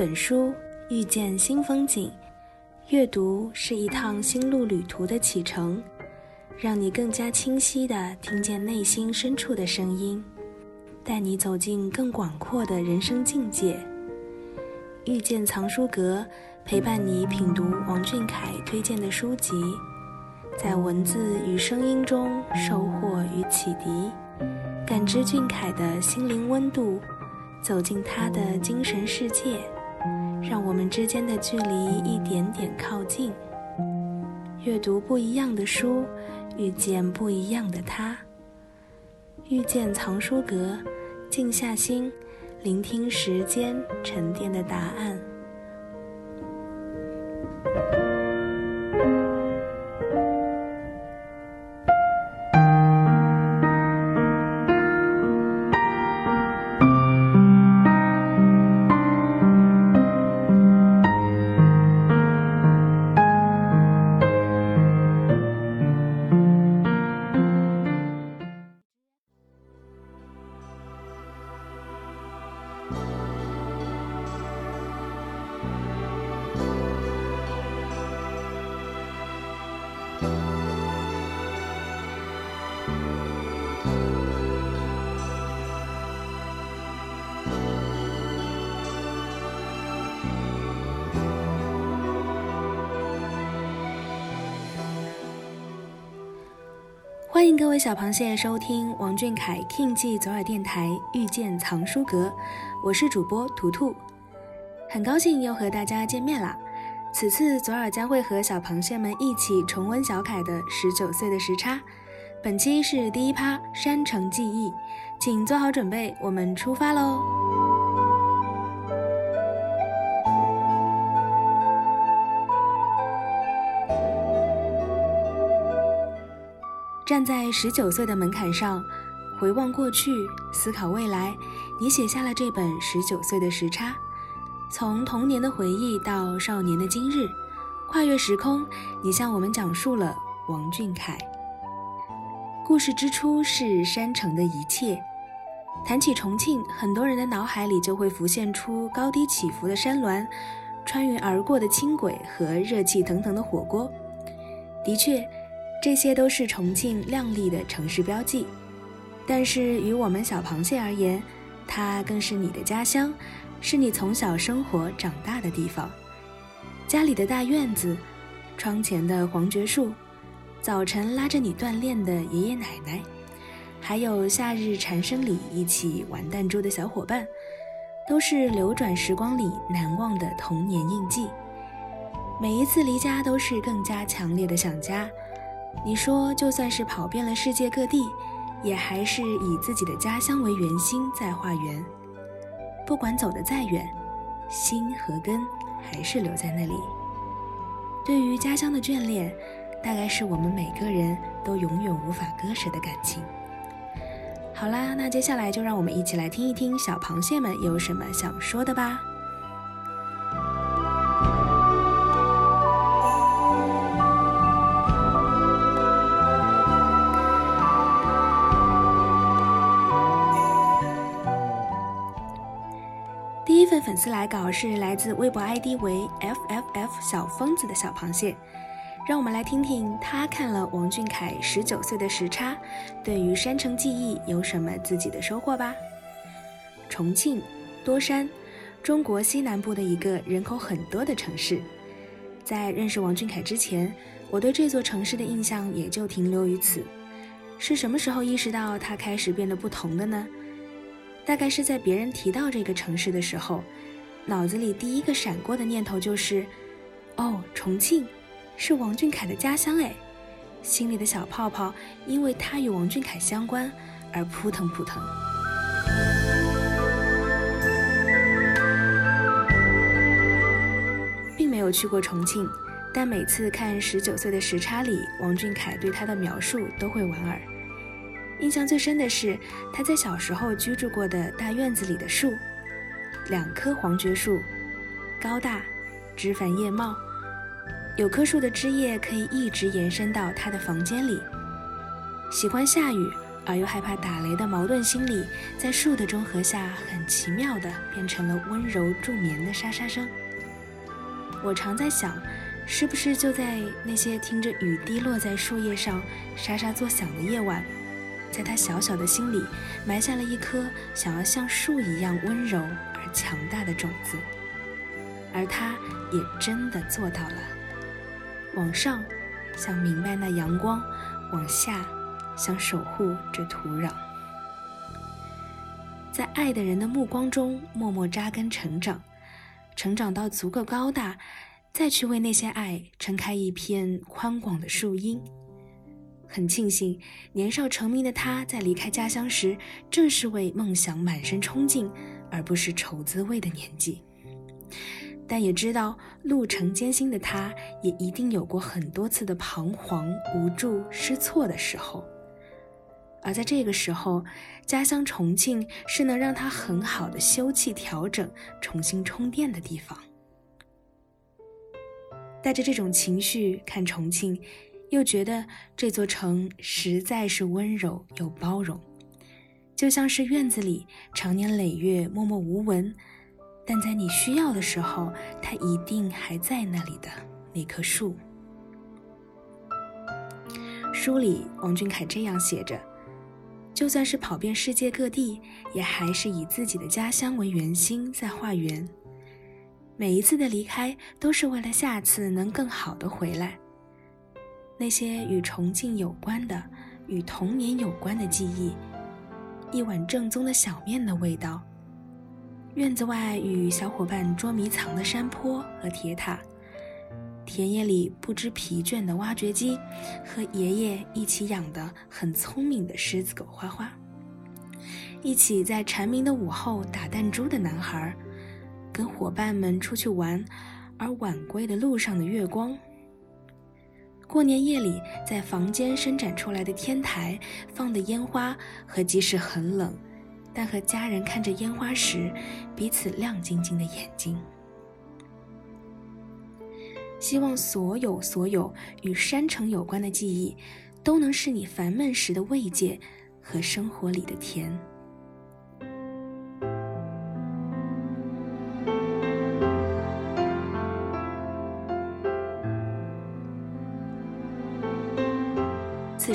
本书，遇见新风景。阅读是一趟心路旅途的启程，让你更加清晰地听见内心深处的声音，带你走进更广阔的人生境界。遇见藏书阁，陪伴你品读王俊凯推荐的书籍，在文字与声音中收获与启迪，感知俊凯的心灵温度。走进他的精神世界，让我们之间的距离一点点靠近。阅读不一样的书，遇见不一样的他。遇见藏书阁，静下心，聆听时间沉淀的答案。欢迎各位小螃蟹收听王俊凯 King 记左耳电台遇见藏书阁，我是主播图图，很高兴又和大家见面啦。此次左耳将会和小螃蟹们一起重温小凯的十九岁的时差。本期是第一趴山城记忆，请做好准备，我们出发喽。站在十九岁的门槛上，回望过去，思考未来，你写下了这本《十九岁的时差》，从童年的回忆到少年的今日，跨越时空，你向我们讲述了王俊凯。故事之初是山城的一切。谈起重庆，很多人的脑海里就会浮现出高低起伏的山峦，穿云而过的轻轨和热气腾腾的火锅。的确。这些都是重庆亮丽的城市标记，但是于我们小螃蟹而言，它更是你的家乡，是你从小生活长大的地方。家里的大院子，窗前的黄桷树，早晨拉着你锻炼的爷爷奶奶，还有夏日蝉声里一起玩弹珠的小伙伴，都是流转时光里难忘的童年印记。每一次离家，都是更加强烈的想家。你说，就算是跑遍了世界各地，也还是以自己的家乡为圆心在画圆。不管走得再远，心和根还是留在那里。对于家乡的眷恋，大概是我们每个人都永远无法割舍的感情。好啦，那接下来就让我们一起来听一听小螃蟹们有什么想说的吧。粉丝来稿是来自微博 ID 为 fff 小疯子的小螃蟹，让我们来听听他看了王俊凯十九岁的时差，对于山城记忆有什么自己的收获吧。重庆多山，中国西南部的一个人口很多的城市。在认识王俊凯之前，我对这座城市的印象也就停留于此。是什么时候意识到它开始变得不同的呢？大概是在别人提到这个城市的时候，脑子里第一个闪过的念头就是：哦，重庆，是王俊凯的家乡哎！心里的小泡泡因为他与王俊凯相关而扑腾扑腾。并没有去过重庆，但每次看《十九岁的时差》里王俊凯对他的描述都会莞尔。印象最深的是他在小时候居住过的大院子里的树，两棵黄桷树，高大，枝繁叶茂，有棵树的枝叶可以一直延伸到他的房间里。喜欢下雨，而又害怕打雷的矛盾心理，在树的中和下，很奇妙的变成了温柔助眠的沙沙声。我常在想，是不是就在那些听着雨滴落在树叶上沙沙作响的夜晚，在他小小的心里埋下了一颗想要像树一样温柔强大的种子，而他也真的做到了。往上，想明白那阳光；往下。想守护这土壤，在爱的人的目光中默默扎根成长，成长到足够高大，再去为那些爱撑开一片宽广的树荫。很庆幸年少成名的他在离开家乡时，正是为梦想满身冲劲，而不是愁滋味的年纪。但也知道路程艰辛的他，也一定有过很多次的彷徨、无助、失措的时候。而在这个时候，家乡重庆是能让他很好的休憩、调整、重新充电的地方。带着这种情绪看重庆，又觉得这座城实在是温柔又包容，就像是院子里常年累月默默无闻，但在你需要的时候，它一定还在那里的那棵树。书里王俊凯这样写着。就算是跑遍世界各地，也还是以自己的家乡为圆心在画圆。每一次的离开，都是为了下次能更好的回来。那些与重庆有关的、与童年有关的记忆，一碗正宗的小面的味道，院子外与小伙伴捉迷藏的山坡和铁塔。田野里不知疲倦的挖掘机，和爷爷一起养的很聪明的狮子狗花花，一起在蝉鸣的午后打弹珠的男孩，跟伙伴们出去玩，而晚归的路上的月光。过年夜里在房间伸展出来的天台放的烟花，和即使很冷，但和家人看着烟花时彼此亮晶晶的眼睛。希望所有所有与山城有关的记忆，都能是你烦闷时的慰藉和生活里的甜。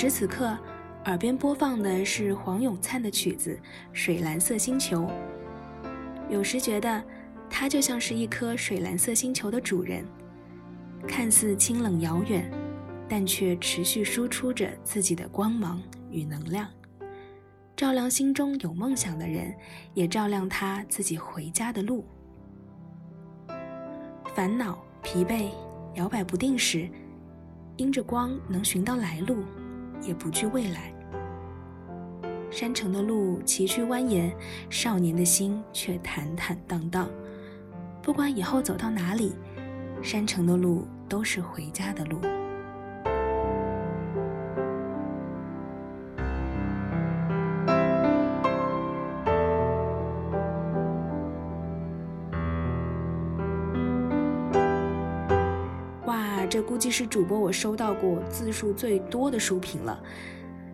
时此刻，耳边播放的是黄永灿的曲子《水蓝色星球》。有时觉得，他就像是一颗水蓝色星球的主人。看似清冷遥远，但却持续输出着自己的光芒与能量，照亮心中有梦想的人，也照亮他自己回家的路。烦恼、疲惫、摇摆不定时，因着光能寻到来路，也不惧未来。山城的路崎岖蜿蜒，少年的心却坦坦荡荡。不管以后走到哪里。山城的路都是回家的路。是主播我收到过字数最多的书评了。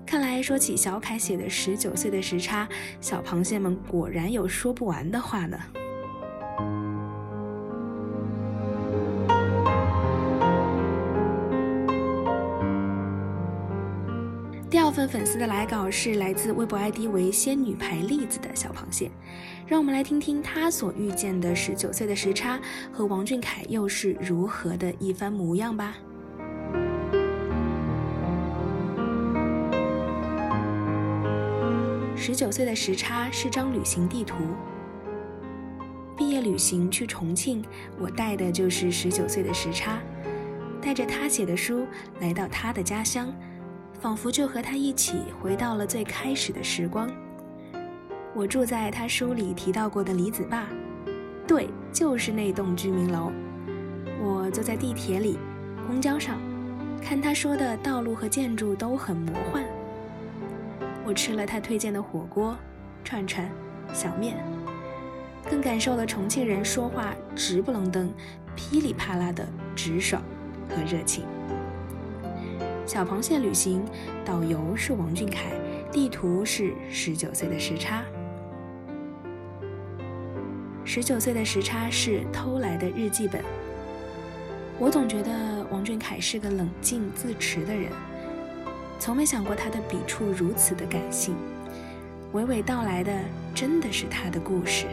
看来说起小凯写的《十九岁的时差》，小螃蟹们果然有说不完的话呢。份粉丝的来稿是来自微博 ID 为“仙女牌栗子”的小螃蟹，让我们来听听他所遇见的十九岁的时差和王俊凯又是如何的一番模样吧。十九岁的时差是张旅行地图，毕业旅行去重庆，我带的就是十九岁的时差，带着他写的书来到他的家乡。仿佛就和他一起回到了最开始的时光。我住在他书里提到过的李子坝，对，就是那栋居民楼。我坐在地铁里、公交上，看他说的道路和建筑都很魔幻。我吃了他推荐的火锅、串串、小面，更感受了重庆人说话直不愣登、噼里啪啦的直爽和热情。小螃蟹旅行，导游是王俊凯，地图是十九岁的时差。十九岁的时差是偷来的日记本。我总觉得王俊凯是个冷静自持的人，从没想过他的笔触如此的感性，娓娓道来的真的是他的故事。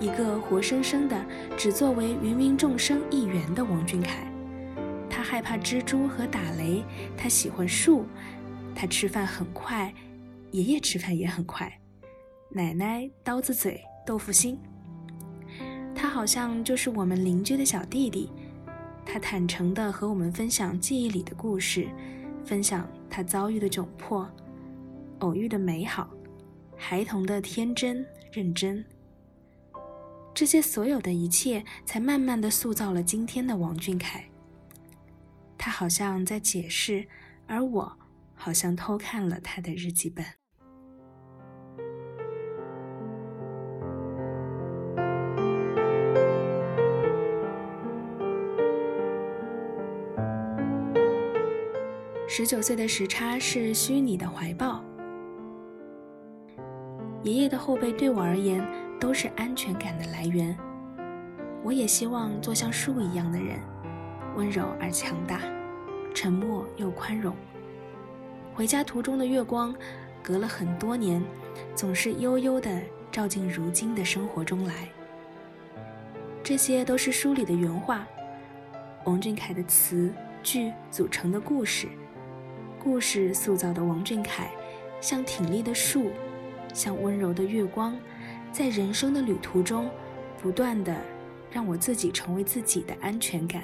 一个活生生的只作为芸芸众生一员的王俊凯，害怕蜘蛛和打雷，他喜欢树，他吃饭很快，爷爷吃饭也很快，奶奶刀子嘴豆腐心。他好像就是我们邻居的小弟弟，他坦诚地和我们分享记忆里的故事，分享他遭遇的窘迫、偶遇的美好、孩童的天真认真。这些所有的一切，才慢慢地塑造了今天的王俊凯。他好像在解释，而我好像偷看了他的日记本。十九岁的时差是虚拟的怀抱。爷爷的后背对我而言都是安全感的来源。我也希望做像树一样的人，温柔而强大，沉默又宽容。回家途中的月光，隔了很多年，总是悠悠地照进如今的生活中来。这些都是书里的原话，王俊凯的词句组成的故事。故事塑造的王俊凯，像挺立的树，像温柔的月光，在人生的旅途中，不断的让我自己成为自己的安全感。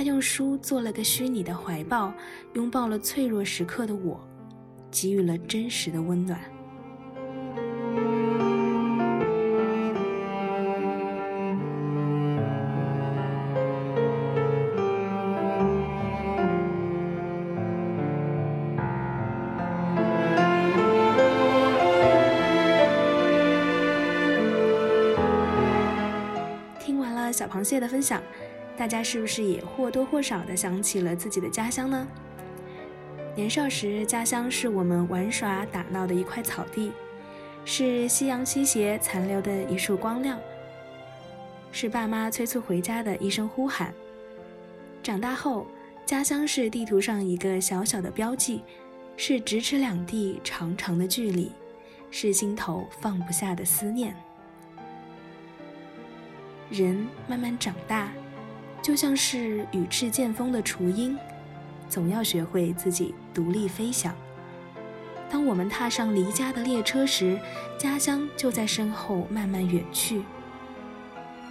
他用书做了个虚拟的怀抱，拥抱了脆弱时刻的我，给予了真实的温暖。听完了小螃蟹的分享，大家是不是也或多或少的想起了自己的家乡呢？年少时，家乡是我们玩耍打闹的一块草地，是夕阳西斜残留的一束光亮，是爸妈催促回家的一声呼喊。长大后，家乡是地图上一个小小的标记，是咫尺两地长长的距离，是心头放不下的思念。人慢慢长大，就像是羽翅渐丰的雏鹰，总要学会自己独立飞翔。当我们踏上离家的列车时，家乡就在身后慢慢远去。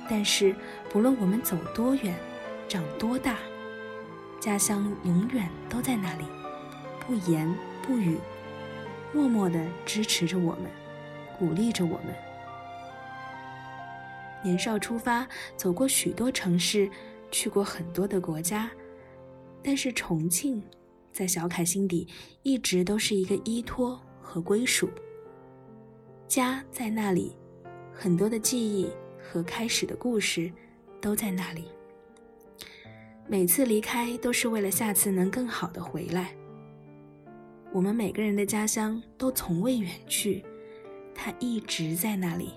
但是，不论我们走多远，长多大，家乡永远都在那里，不言不语，默默地支持着我们，鼓励着我们。年少出发，走过许多城市，去过很多的国家，但是重庆，在小凯心底一直都是一个依托和归属。家在那里，很多的记忆和开始的故事都在那里。每次离开都是为了下次能更好的回来。我们每个人的家乡都从未远去，它一直在那里。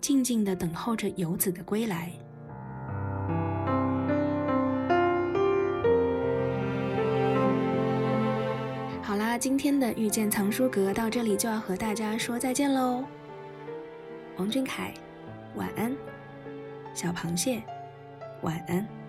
静静地等候着游子的归来。今天的遇见藏书阁到这里就要和大家说再见喽。王俊凯，晚安。小螃蟹，晚安。